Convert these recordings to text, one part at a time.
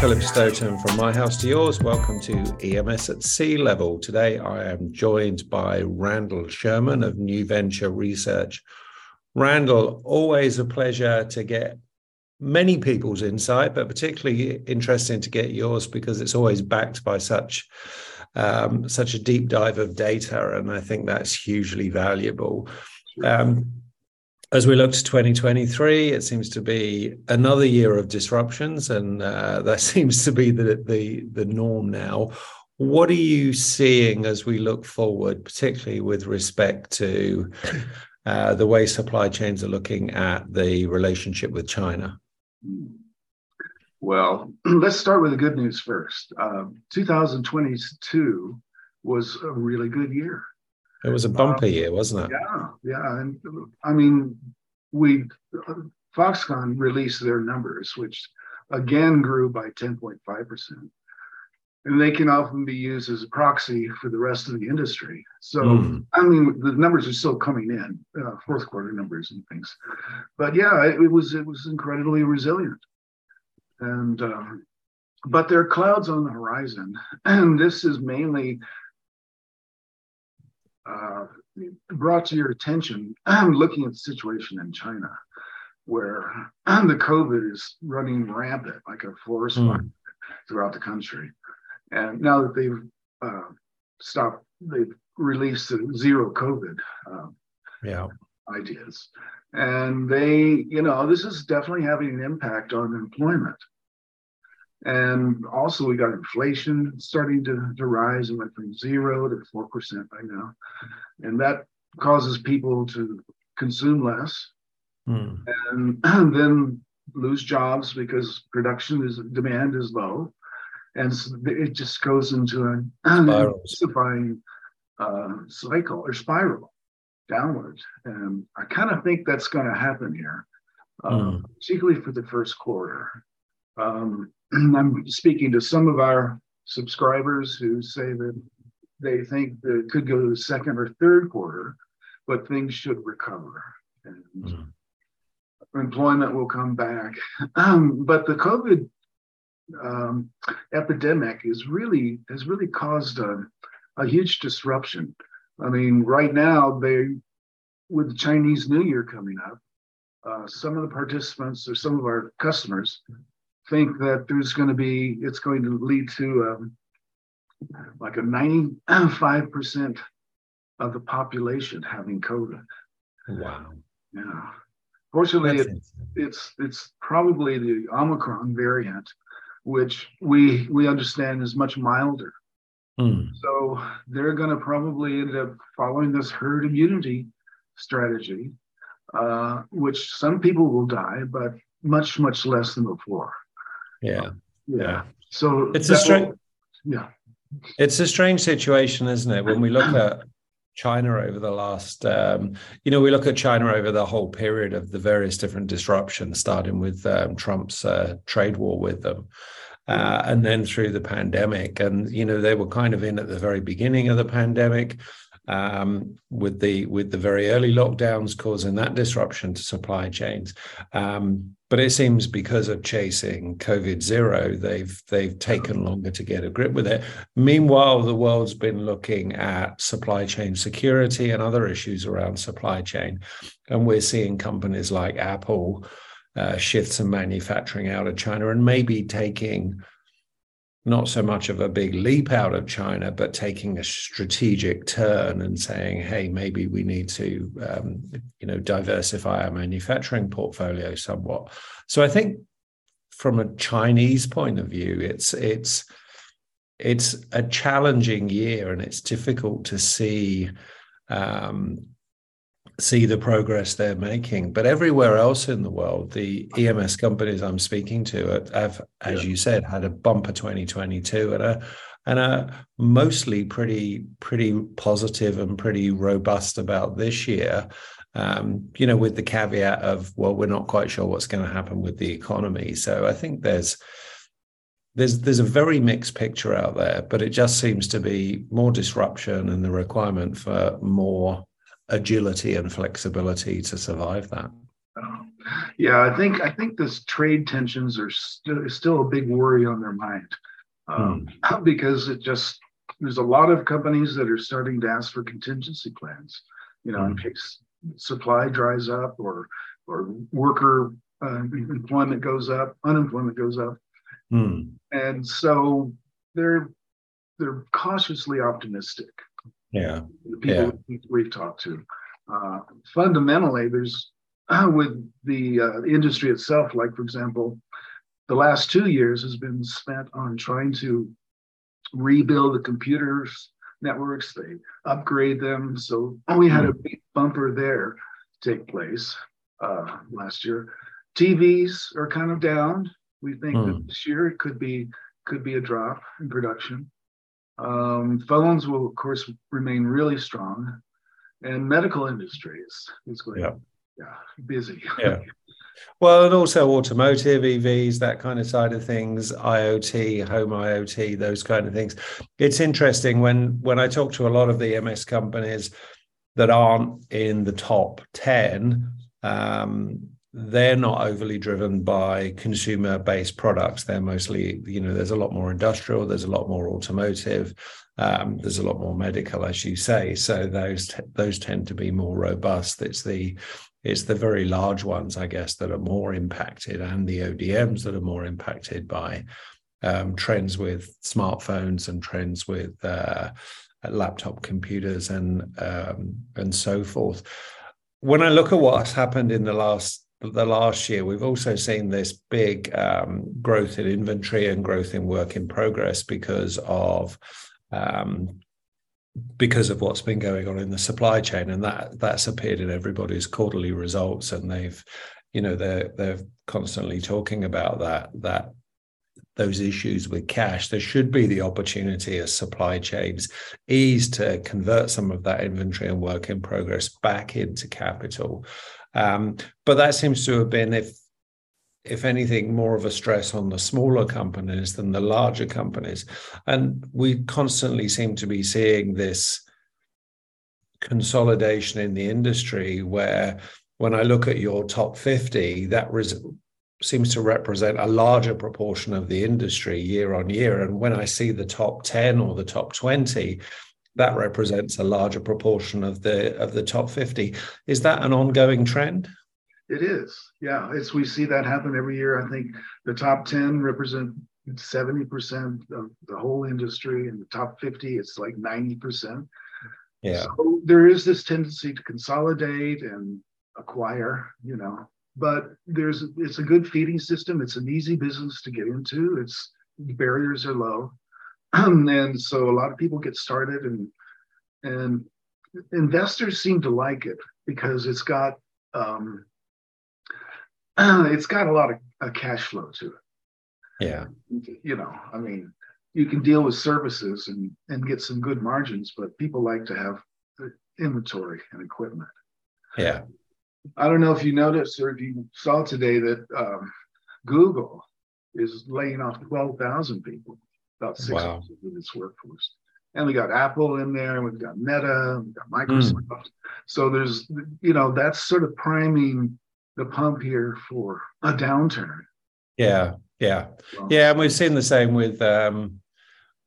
Philip Stoughton from My House to Yours. Welcome to EMS at Sea Level. Today I am joined by Randall Sherman of New Venture Research. Randall, always a pleasure to get many people's insight, but particularly interesting to get yours because it's always backed by such um, such a deep dive of data, and I think that's hugely valuable. Um, as we look to 2023, it seems to be another year of disruptions, and uh, that seems to be the, the the norm now. What are you seeing as we look forward, particularly with respect to uh, the way supply chains are looking at the relationship with China? Well, let's start with the good news first. Uh, 2022 was a really good year. It was a bumper um, year, wasn't it? Yeah, yeah. And I mean, we Foxconn released their numbers, which again grew by 10.5 percent, and they can often be used as a proxy for the rest of the industry. So, mm. I mean, the numbers are still coming in, uh, fourth quarter numbers and things. But yeah, it, it was it was incredibly resilient, and um, but there are clouds on the horizon, and this is mainly uh, brought to your attention I'm looking at the situation in China, where the COVID is running rampant like a forest mm. fire throughout the country. And now that they've uh, stopped, they've released the zero COVID uh, yeah. ideas. And they, you know, this is definitely having an impact on employment. And also, we got inflation starting to, to rise. It went from zero to 4% by now. And that causes people to consume less mm. and, and then lose jobs because production is demand is low and it just goes into an intensifying uh, cycle or spiral downward. And I kind of think that's going to happen here, mm. particularly for the first quarter. Um, I'm speaking to some of our subscribers who say that they think that it could go to the second or third quarter, but things should recover and mm. employment will come back. Um, but the COVID um, epidemic is really has really caused a, a huge disruption. I mean, right now they, with the Chinese New Year coming up, uh, some of the participants or some of our customers think that there's going to be it's going to lead to um, like a 95% of the population having COVID. Wow. Yeah. Fortunately, it, it's it's probably the Omicron variant which we we understand is much milder. Mm. So they're going to probably end up following this herd immunity strategy, uh, which some people will die, but much much less than before. Yeah, yeah. yeah. So it's a strange. Yeah, it's a strange situation, isn't it? When we look at China over the last, um, you know, we look at China over the whole period of the various different disruptions, starting with um, Trump's uh, trade war with them. Uh, and then through the pandemic. And you know they were kind of in at the very beginning of the pandemic, um, with the with the very early lockdowns causing that disruption to supply chains. Um, but it seems because of chasing COVID zero, they've they've taken longer to get a grip with it. Meanwhile, the world's been looking at supply chain security and other issues around supply chain, and we're seeing companies like Apple uh, shift some manufacturing out of China and maybe taking not so much of a big leap out of China, but taking a strategic turn and saying, "Hey, maybe we need to, um, you know, diversify our manufacturing portfolio somewhat." So I think, from a Chinese point of view, it's it's it's a challenging year, and it's difficult to see um, see the progress they're making. But everywhere else in the world, the EMS companies I'm speaking to have, as yeah. you said, had a bumper 2022 and a and a mostly pretty pretty positive and pretty robust about this year. Um, you know, with the caveat of well, we're not quite sure what's going to happen with the economy. So I think there's there's there's a very mixed picture out there, but it just seems to be more disruption and the requirement for more agility and flexibility to survive that. Yeah, I think I think this trade tensions are still still a big worry on their mind um, hmm. because it just there's a lot of companies that are starting to ask for contingency plans. You know, hmm. in case supply dries up or or worker uh, employment goes up, unemployment goes up, hmm. and so they're they're cautiously optimistic. Yeah, the people yeah. we've talked to. Uh, fundamentally, there's uh, with the uh, industry itself, like for example, the last two years has been spent on trying to rebuild the computers networks. They upgrade them, so we had a hmm. big bumper there take place uh, last year. TVs are kind of down. We think that hmm. this year it could be could be a drop in production. Um, phones will, of course, remain really strong, and medical industries is going yeah. yeah busy. Yeah. Well, and also automotive, EVs, that kind of side of things, IoT, home IoT, those kind of things. It's interesting when when I talk to a lot of the MS companies that aren't in the top ten. Um, they're not overly driven by consumer based products. They're mostly, you know, there's a lot more industrial, there's a lot more automotive, um, there's a lot more medical, as you say. So those t- those tend to be more robust. It's the it's the very large ones, I guess, that are more impacted, and the ODMs that are more impacted by um, trends with smartphones and trends with uh, laptop computers and um, and so forth. When I look at what's happened in the last the last year, we've also seen this big um, growth in inventory and growth in work in progress because of um, because of what's been going on in the supply chain, and that that's appeared in everybody's quarterly results, and they've, you know, they're they're constantly talking about that that those issues with cash, there should be the opportunity as supply chains ease to convert some of that inventory and work in progress back into capital. Um, but that seems to have been, if if anything, more of a stress on the smaller companies than the larger companies. And we constantly seem to be seeing this consolidation in the industry where when I look at your top 50, that res- seems to represent a larger proportion of the industry year on year. And when I see the top 10 or the top 20, that represents a larger proportion of the of the top 50 is that an ongoing trend? It is yeah. It's we see that happen every year i think the top 10 represent 70% of the whole industry and the top 50 it's like 90% yeah. So there is this tendency to consolidate and acquire you know. But there's it's a good feeding system. It's an easy business to get into. It's barriers are low and so a lot of people get started and and investors seem to like it because it's got um, it's got a lot of a cash flow to it. Yeah. You know, I mean, you can deal with services and and get some good margins, but people like to have inventory and equipment. Yeah. I don't know if you noticed or if you saw today that um, Google is laying off 12,000 people about six wow. of its workforce. And we got Apple in there, and we've got Meta, we've got Microsoft. Mm. So there's, you know, that's sort of priming the pump here for a downturn. Yeah, yeah, yeah, and we've seen the same with um,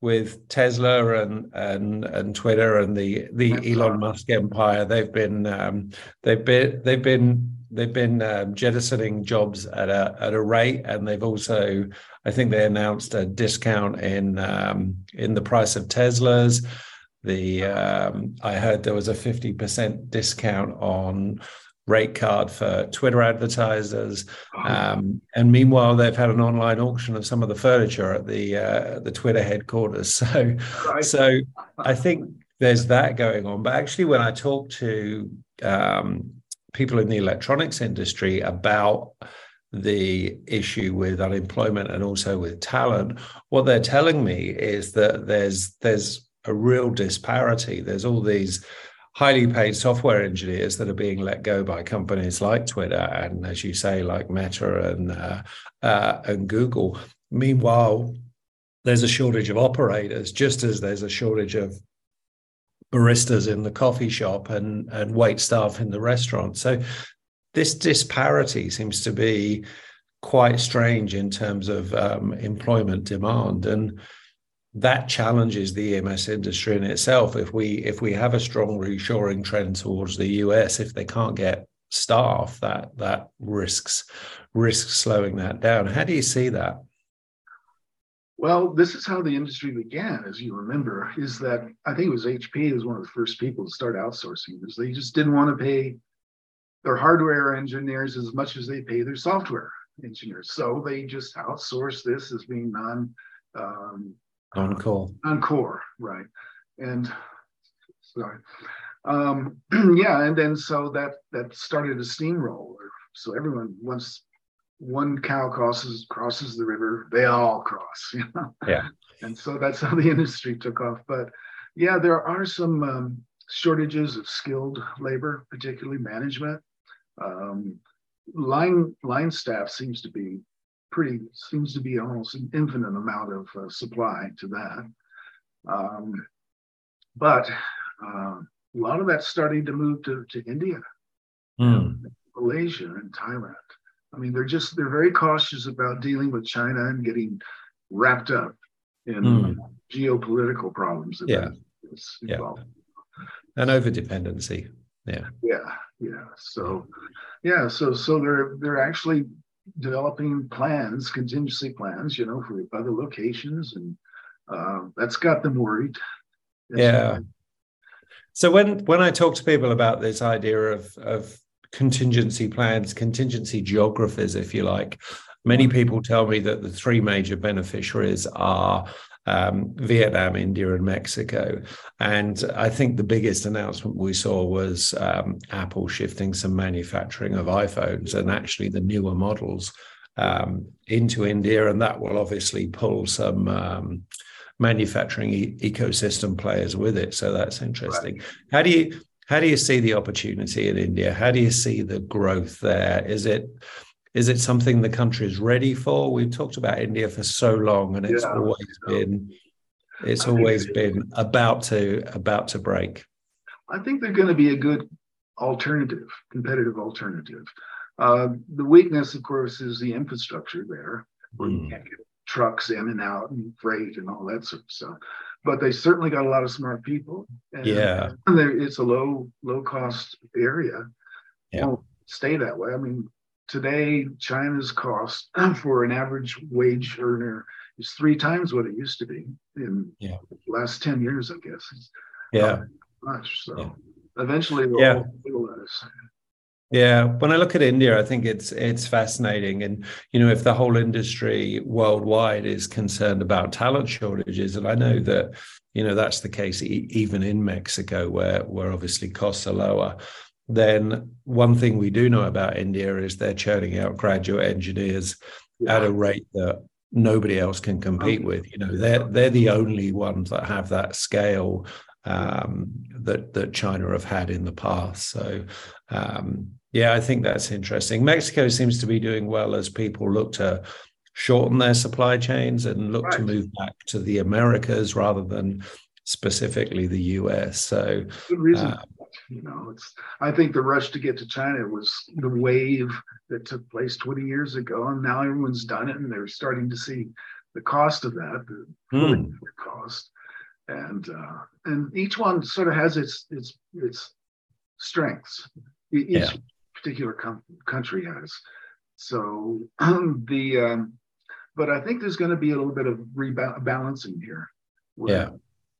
with Tesla and and and Twitter and the the Elon Musk empire. They've been um, they've been they've been they've been um, jettisoning jobs at a at a rate, and they've also, I think, they announced a discount in um, in the price of Teslas. The um, I heard there was a fifty percent discount on rate card for Twitter advertisers, um, and meanwhile they've had an online auction of some of the furniture at the uh, the Twitter headquarters. So, right. so I think there's that going on. But actually, when I talk to um, people in the electronics industry about the issue with unemployment and also with talent what they're telling me is that there's there's a real disparity there's all these highly paid software engineers that are being let go by companies like Twitter and as you say like Meta and uh, uh, and Google meanwhile there's a shortage of operators just as there's a shortage of baristas in the coffee shop and and wait staff in the restaurant. So this disparity seems to be quite strange in terms of um, employment demand and that challenges the EMS industry in itself. If we if we have a strong reshoring trend towards the US, if they can't get staff, that that risks risks slowing that down. How do you see that? Well, this is how the industry began, as you remember, is that I think it was HP was one of the first people to start outsourcing because they just didn't want to pay their hardware engineers as much as they pay their software engineers. So they just outsourced this as being non um, on core. On core, right. And sorry. Um, yeah, and then so that that started a steamroller. So everyone once one cow crosses crosses the river, they all cross, you know. Yeah. And so that's how the industry took off. But yeah, there are some um, shortages of skilled labor, particularly management. Um, line line staff seems to be pretty seems to be almost an infinite amount of uh, supply to that. Um, but uh, a lot of that's starting to move to, to India, mm. Malaysia, and Thailand. I mean, they're just they're very cautious about dealing with China and getting wrapped up in mm. geopolitical problems. yeah, yeah, and over dependency. Yeah, yeah, yeah. So, yeah, so so they're they're actually developing plans, contingency plans, you know, for other locations, and uh, that's got them worried. That's yeah. So when when I talk to people about this idea of of contingency plans, contingency geographies, if you like, many people tell me that the three major beneficiaries are um, Vietnam, India, and Mexico. And I think the biggest announcement we saw was um, Apple shifting some manufacturing of iPhones and actually the newer models um, into India. And that will obviously pull some um, manufacturing e- ecosystem players with it. So that's interesting. Right. How do you how do you see the opportunity in India? How do you see the growth there? Is it is it something the country is ready for? We've talked about India for so long, and it's yeah, always been it's always been about to about to break. I think they're going to be a good alternative, competitive alternative. Uh, the weakness, of course, is the infrastructure there, where mm. you hmm. can't get trucks in and out and freight and all that sort of stuff. But they certainly got a lot of smart people. And yeah, it's a low low cost area. Yeah, Won't stay that way. I mean, today China's cost for an average wage earner is three times what it used to be in yeah. the last 10 years, I guess. It's yeah. Much. So yeah. eventually they'll yeah. realize. Yeah, when I look at India, I think it's it's fascinating, and you know, if the whole industry worldwide is concerned about talent shortages, and I know that you know that's the case e- even in Mexico, where where obviously costs are lower then one thing we do know about India is they're churning out graduate engineers yeah. at a rate that nobody else can compete with. You know, they're they're the only ones that have that scale um, that that China have had in the past. So, um, yeah, I think that's interesting. Mexico seems to be doing well as people look to shorten their supply chains and look right. to move back to the Americas rather than specifically the US. So, good reason. Uh, you know, it's I think the rush to get to China was the wave that took place 20 years ago, and now everyone's done it, and they're starting to see the cost of that, the mm. cost, and uh, and each one sort of has its its its strengths. Each yeah. particular com- country has. So the um, but I think there's going to be a little bit of rebalancing here. Yeah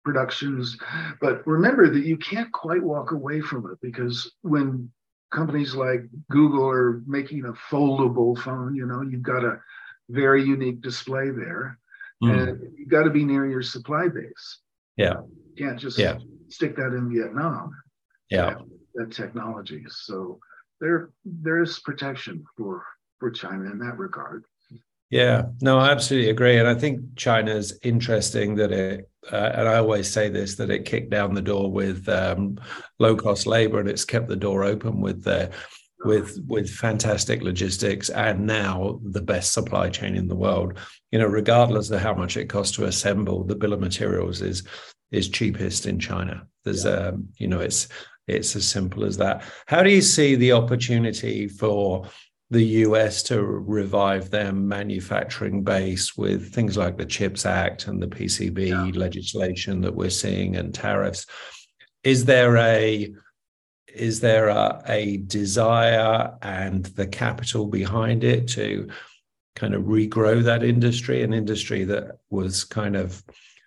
productions. But remember that you can't quite walk away from it because when companies like Google are making a foldable phone, you know, you've got a very unique display there. Mm. And you've got to be near your supply base. Yeah. You can't just yeah. stick that in Vietnam. Yeah. That technology. So there there is protection for for China in that regard. Yeah, no, I absolutely agree, and I think China's interesting that it, uh, and I always say this that it kicked down the door with um, low cost labor, and it's kept the door open with the with with fantastic logistics and now the best supply chain in the world. You know, regardless of how much it costs to assemble, the bill of materials is is cheapest in China. There's yeah. um, you know, it's it's as simple as that. How do you see the opportunity for the US to revive their manufacturing base with things like the CHIPS Act and the PCB yeah. legislation that we're seeing and tariffs? Is there a is there a, a desire and the capital behind it to kind of regrow that industry, an industry that was kind of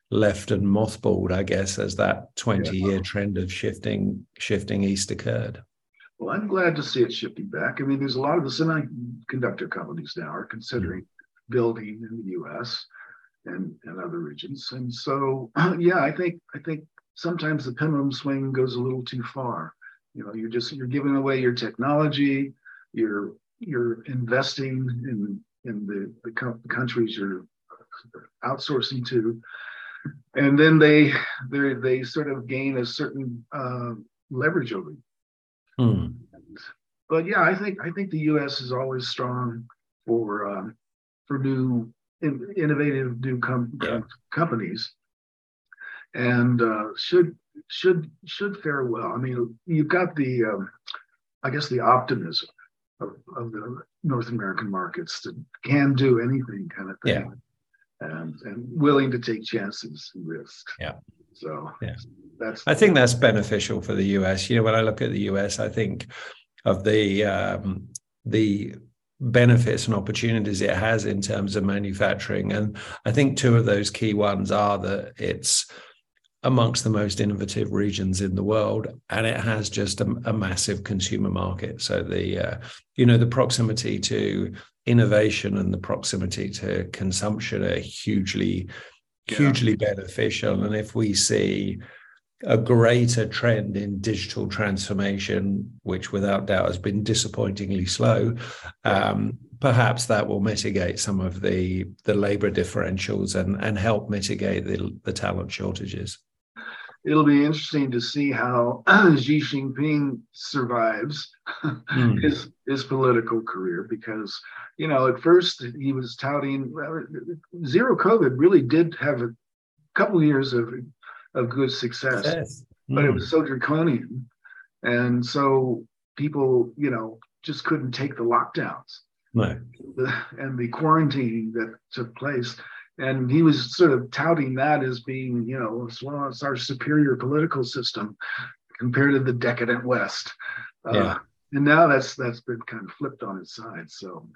left and mothballed, I guess, as that 20 year yeah. trend of shifting shifting east occurred. Well, I'm glad to see it shifting back. I mean, there's a lot of the semiconductor companies now are considering building in the U.S. and and other regions, and so yeah, I think I think sometimes the pendulum swing goes a little too far. You know, you're just you're giving away your technology, you're you're investing in in the the countries you're outsourcing to, and then they they they sort of gain a certain uh, leverage over you. Hmm. But yeah, I think I think the U.S. is always strong for um, for new in, innovative new com- yeah. companies, and uh, should should should fare well. I mean, you've got the um, I guess the optimism of, of the North American markets that can do anything kind of thing. Yeah and, and willing to take chances and risks. Yeah. So yeah, that's. I think that's beneficial for the US. You know, when I look at the US, I think of the um, the benefits and opportunities it has in terms of manufacturing, and I think two of those key ones are that it's amongst the most innovative regions in the world and it has just a, a massive consumer market so the uh, you know the proximity to innovation and the proximity to consumption are hugely yeah. hugely beneficial and if we see a greater trend in digital transformation which without doubt has been disappointingly slow um, perhaps that will mitigate some of the the labor differentials and and help mitigate the, the talent shortages it'll be interesting to see how Xi Jinping survives mm. his his political career because you know at first he was touting zero COVID really did have a couple of years of of good success, mm. but it hmm. was so draconian, and so people you know just couldn't take the lockdowns. The, and the quarantining that took place and he was sort of touting that as being, you know, as well, as our superior political system compared to the decadent West. Uh. And now that's that's been kind of flipped on its side. So.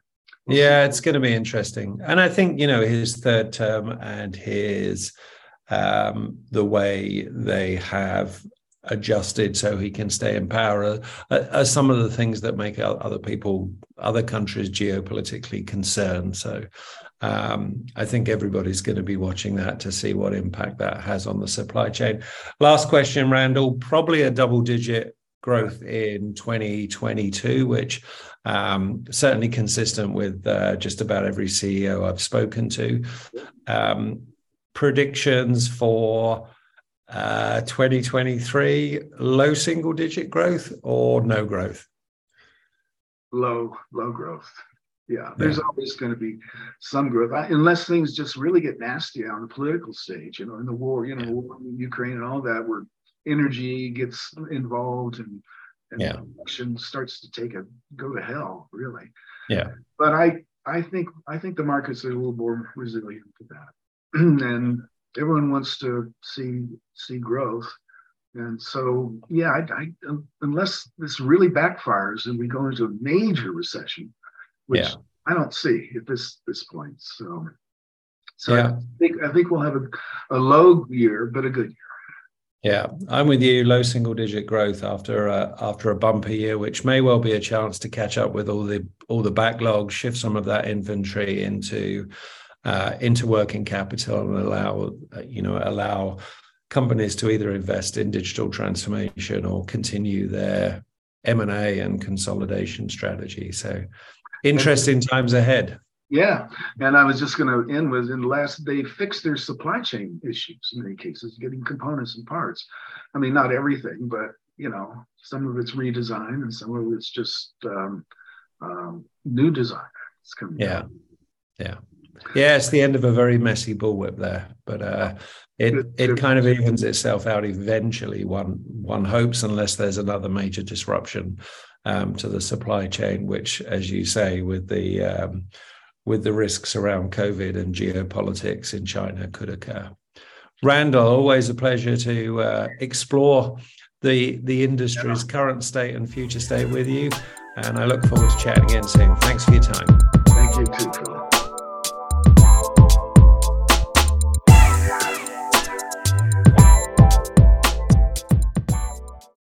We'll yeah, see. it's going to be interesting, and I think you know his third term and his um, the way they have adjusted so he can stay in power are, are, some of the things that make other people, other countries geopolitically concerned. So um, I think everybody's going to be watching that to see what impact that has on the supply chain. Last question, Randall. Probably a double digit growth in 2022, which um, certainly consistent with uh, just about every CEO I've spoken to. Um, predictions for uh, 2023 low single digit growth or no growth? Low, low growth. Yeah, there's yeah. always going to be some growth, I, unless things just really get nasty on the political stage. You know, in the war, you know, war in Ukraine and all that, where energy gets involved and and yeah. production starts to take a go to hell, really. Yeah. But I I think I think the markets are a little more resilient to that, and everyone wants to see see growth. And so, yeah, I, I, unless this really backfires and we go into a major recession, which yeah. I don't see at this this point. So, so yeah. I think I think we'll have a, a low year, but a good year. Yeah, I'm with you. Low single digit growth after a, after a bumpy year, which may well be a chance to catch up with all the all the backlog, shift some of that inventory into uh, into working capital, and allow you know allow companies to either invest in digital transformation or continue their M and A and consolidation strategy. So Interesting times ahead. Yeah, and I was just going to end with in the last they fixed their supply chain issues in many cases, getting components and parts. I mean, not everything, but you know, some of it's redesign and some of it's just um, um, new design. It's coming. Yeah, down. yeah. Yeah, it's the end of a very messy bullwhip there, but uh, it it kind of evens itself out eventually. One one hopes, unless there's another major disruption um, to the supply chain, which, as you say, with the um, with the risks around COVID and geopolitics in China, could occur. Randall, always a pleasure to uh, explore the the industry's current state and future state with you, and I look forward to chatting again soon. Thanks for your time. Thank you too.